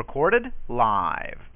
Recorded live.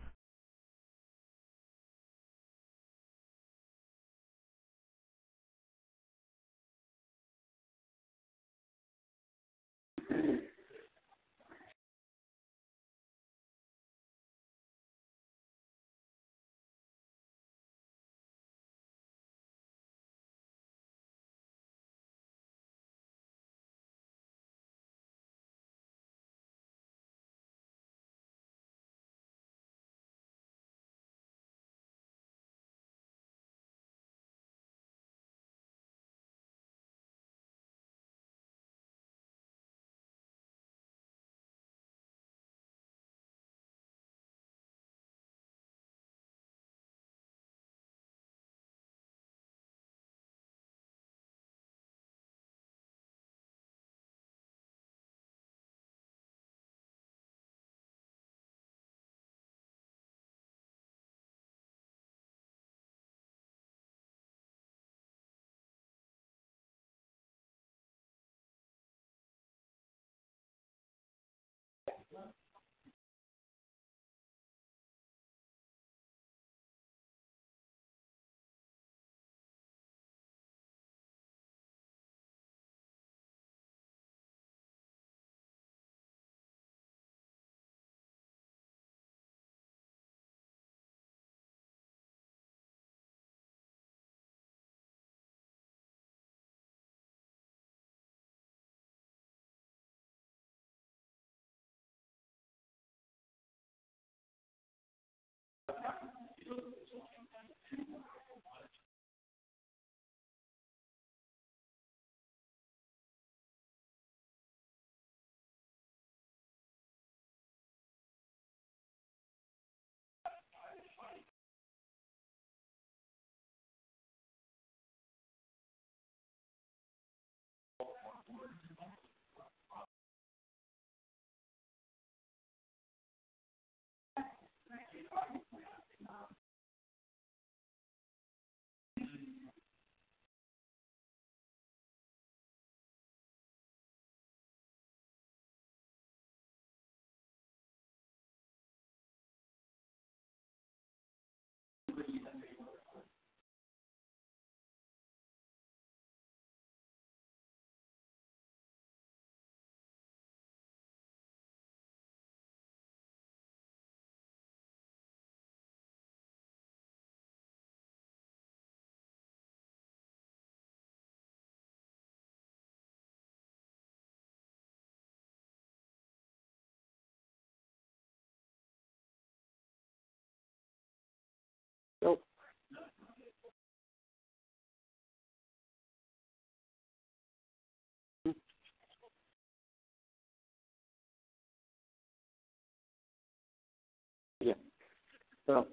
Well,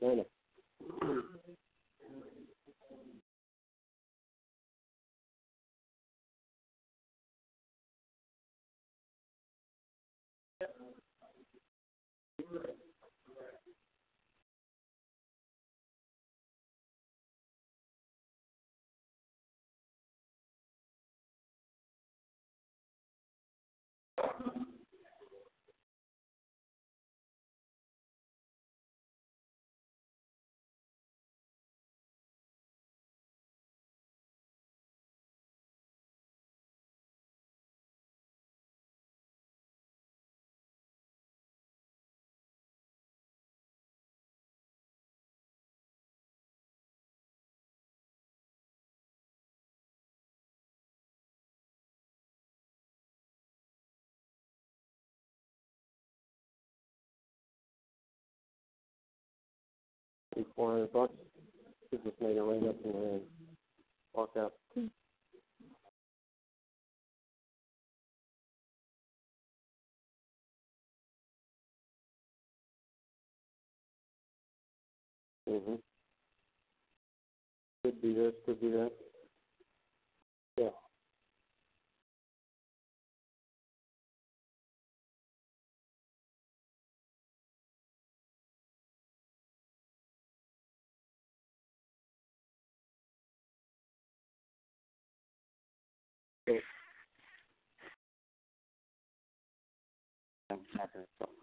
kind of. three, four hundred bucks. She just made it rain up in the walk out. Mm-hmm. Could be this, could be that. Yeah. I'm happy with that.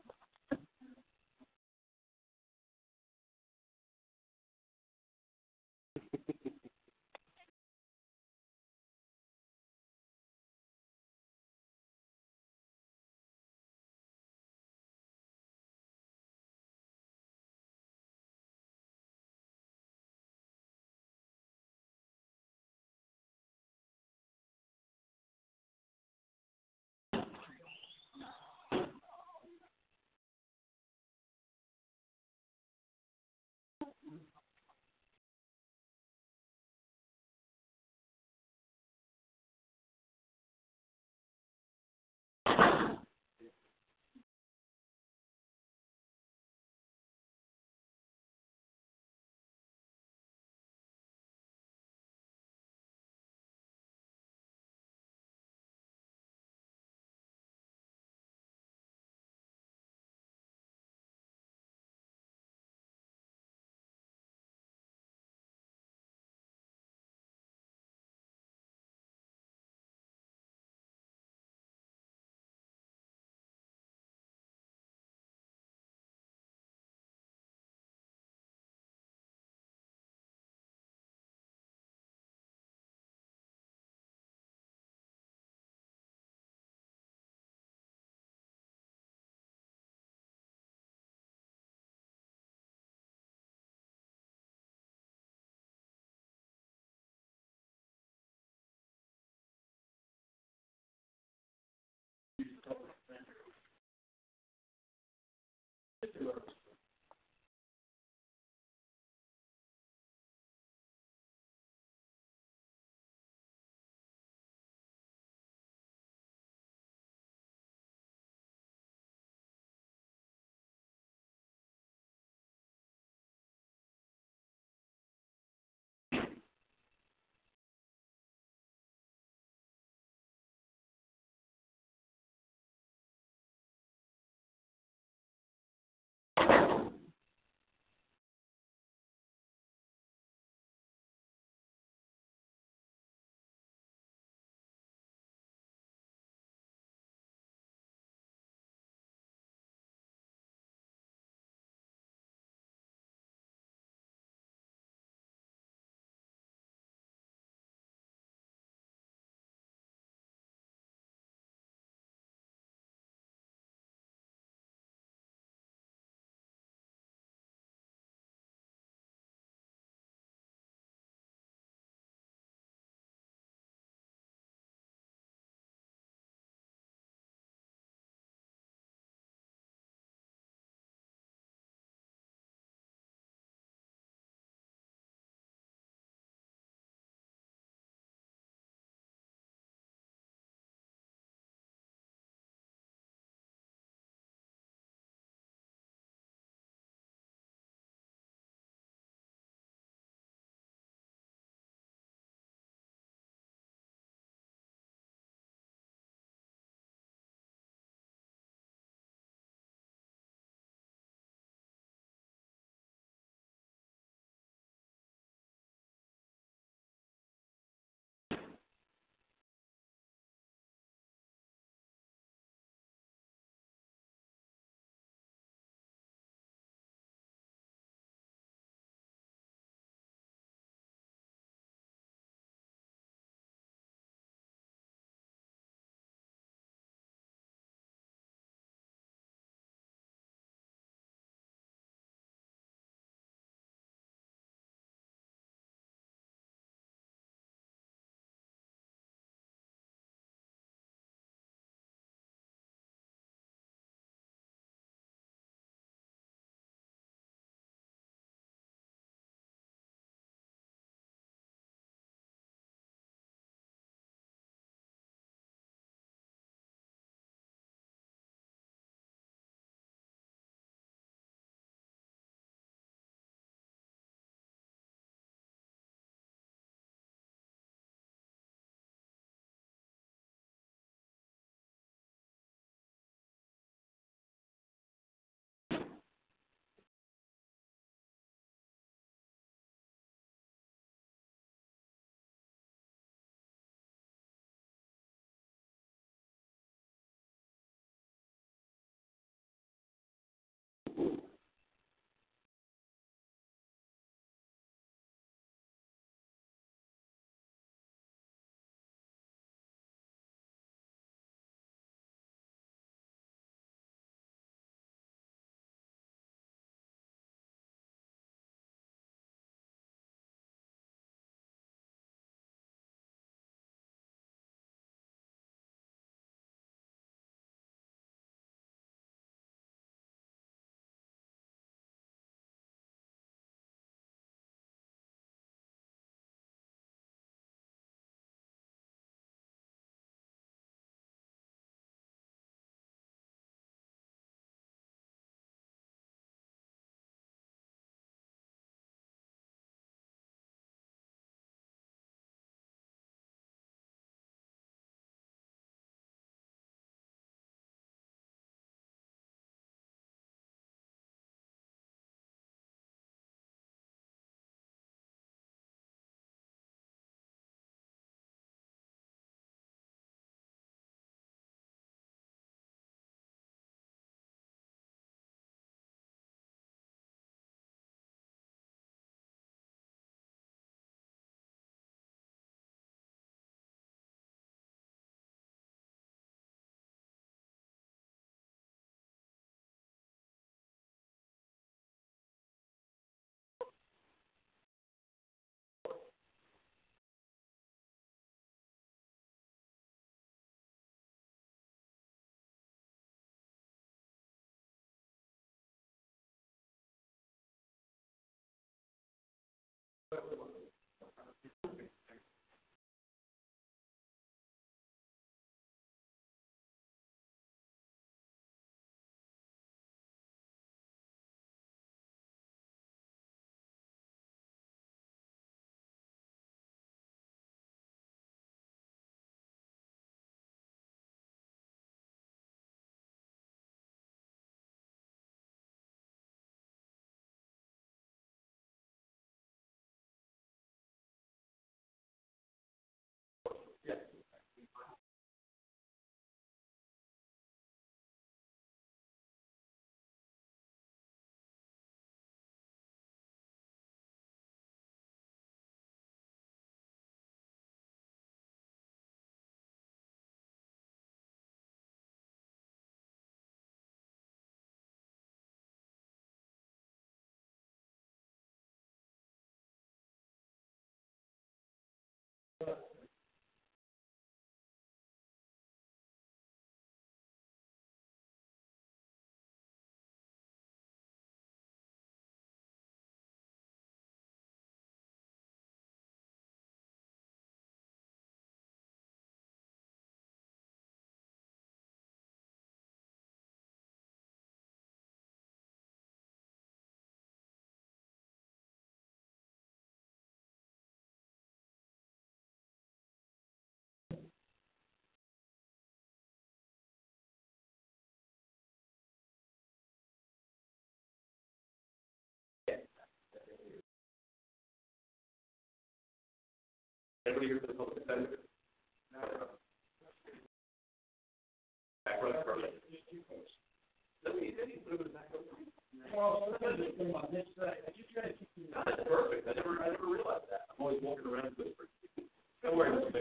Anybody here for the public defender? It back. That's perfect. I never, I never realized that. I'm always walking around whispering. Don't worry, Mr.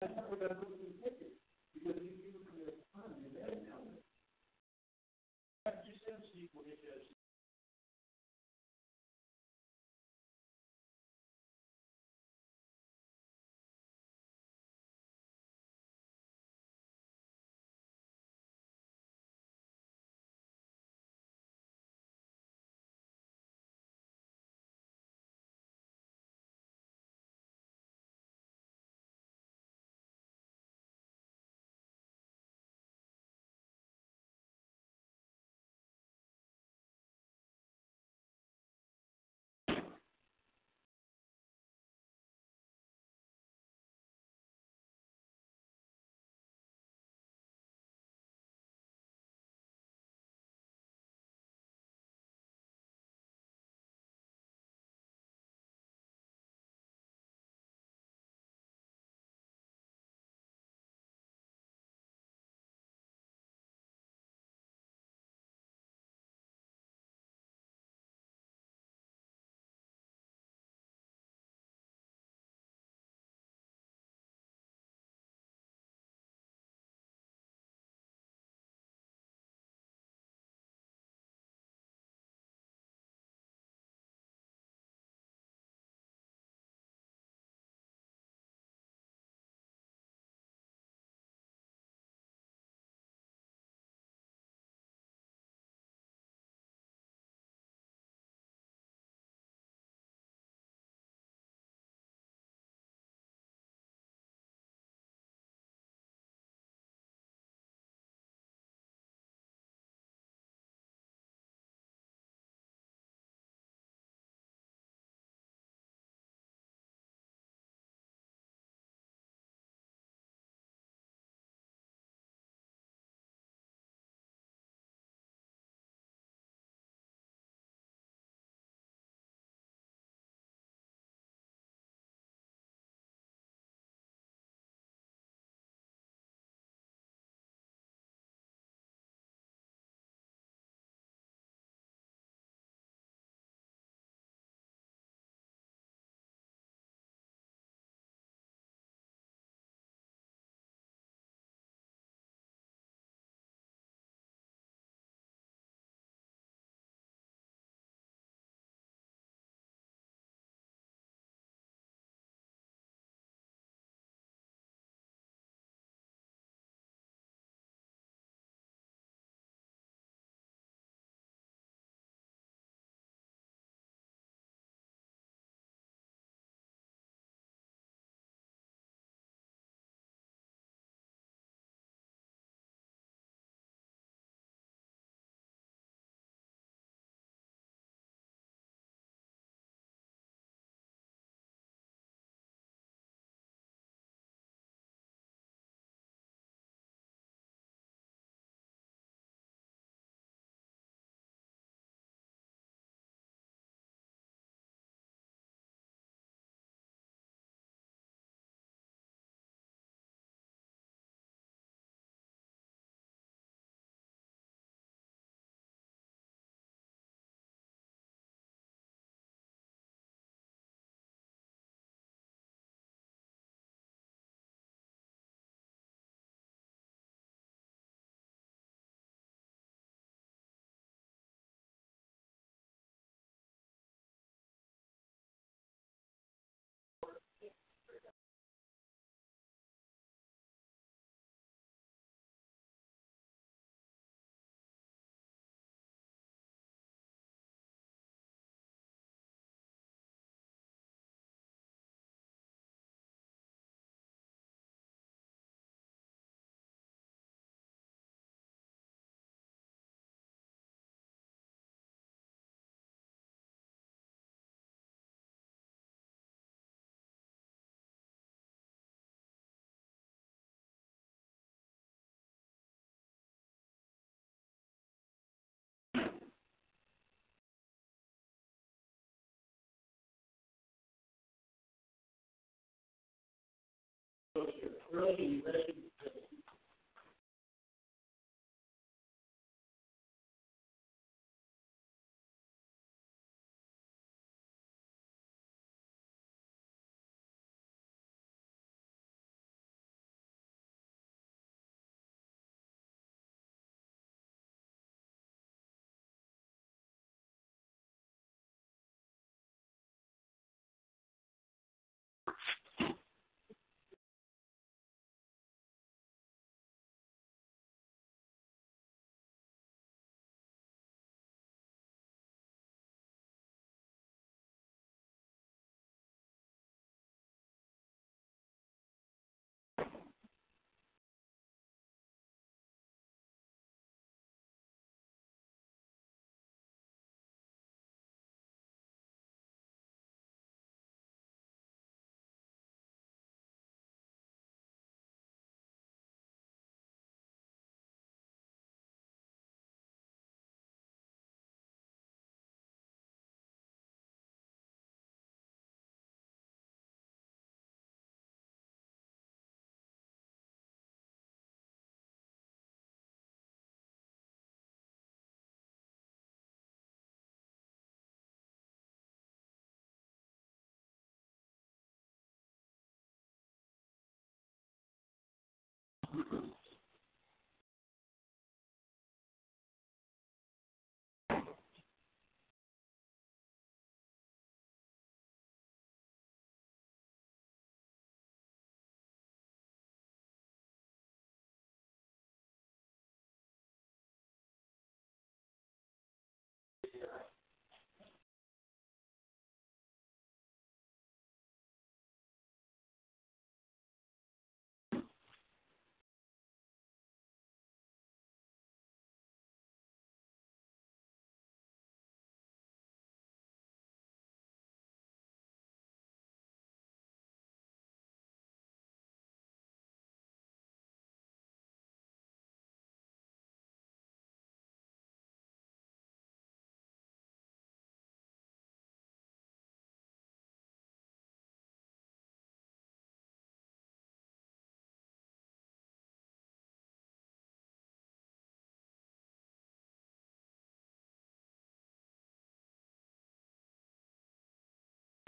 That's not where that person is taking. Because these people come to the economy, they're now. That just seems equal issues. really, really good.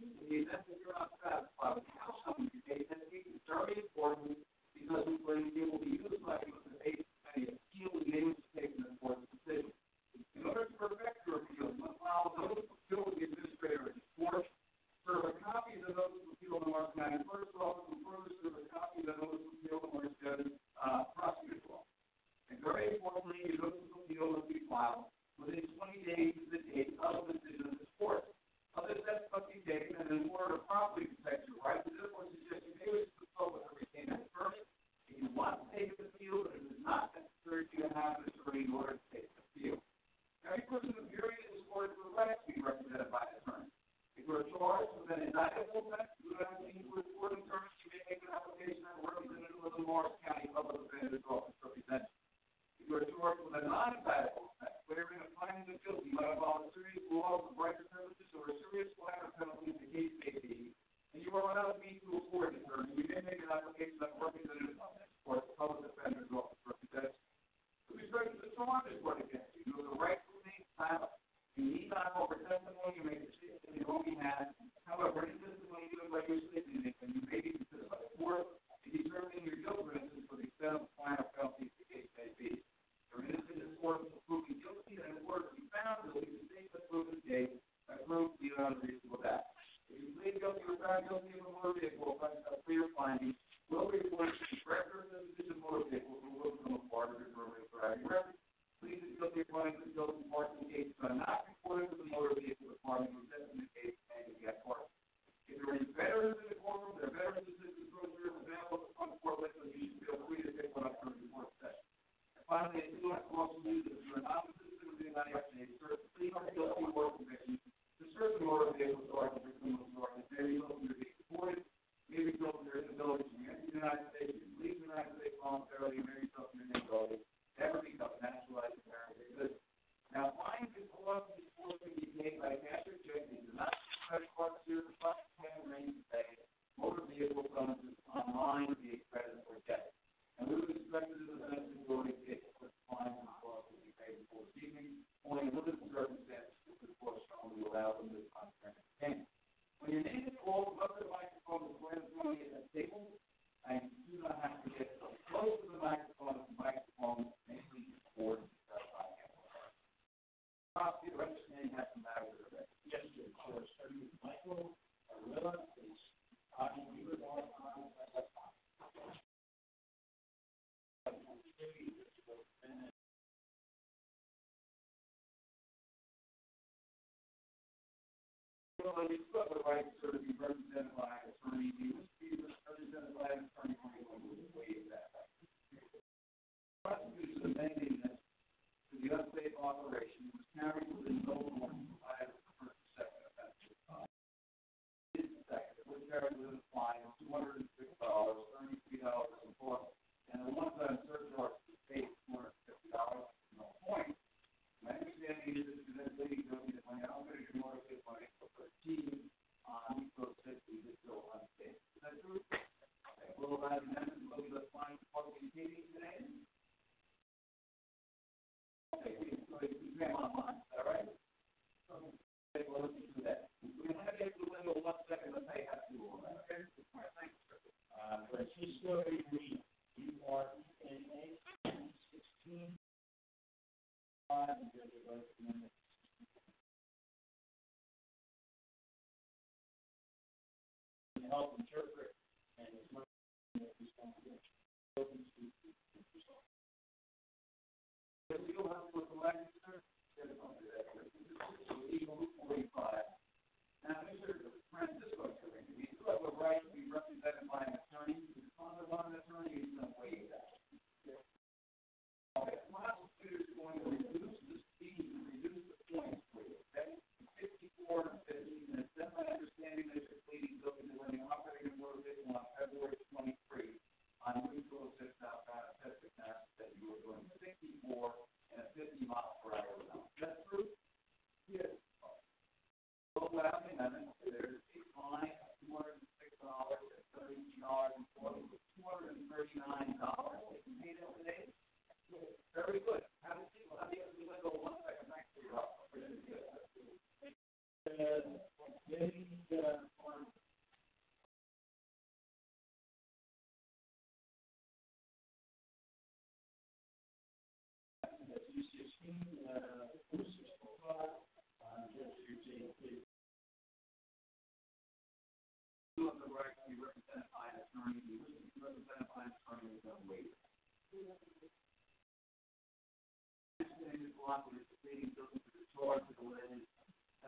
Very important because when it will be utilized as a base, and it's healing, they will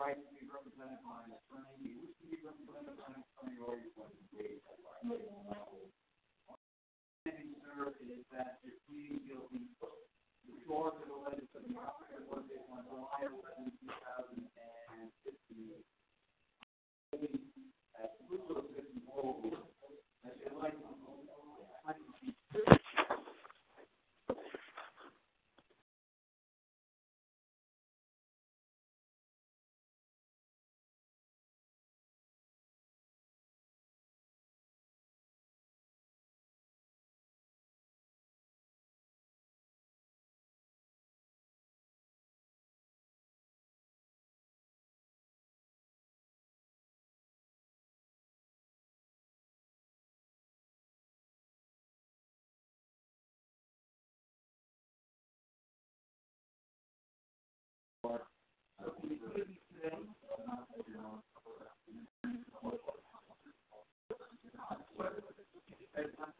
right to be represented by an attorney. You wish to be represented by an attorney or you want to waive that right. Standing, sir, is that you're pleading guilty. The clause that alleges that the operator was on July 11, 2015. Thank you.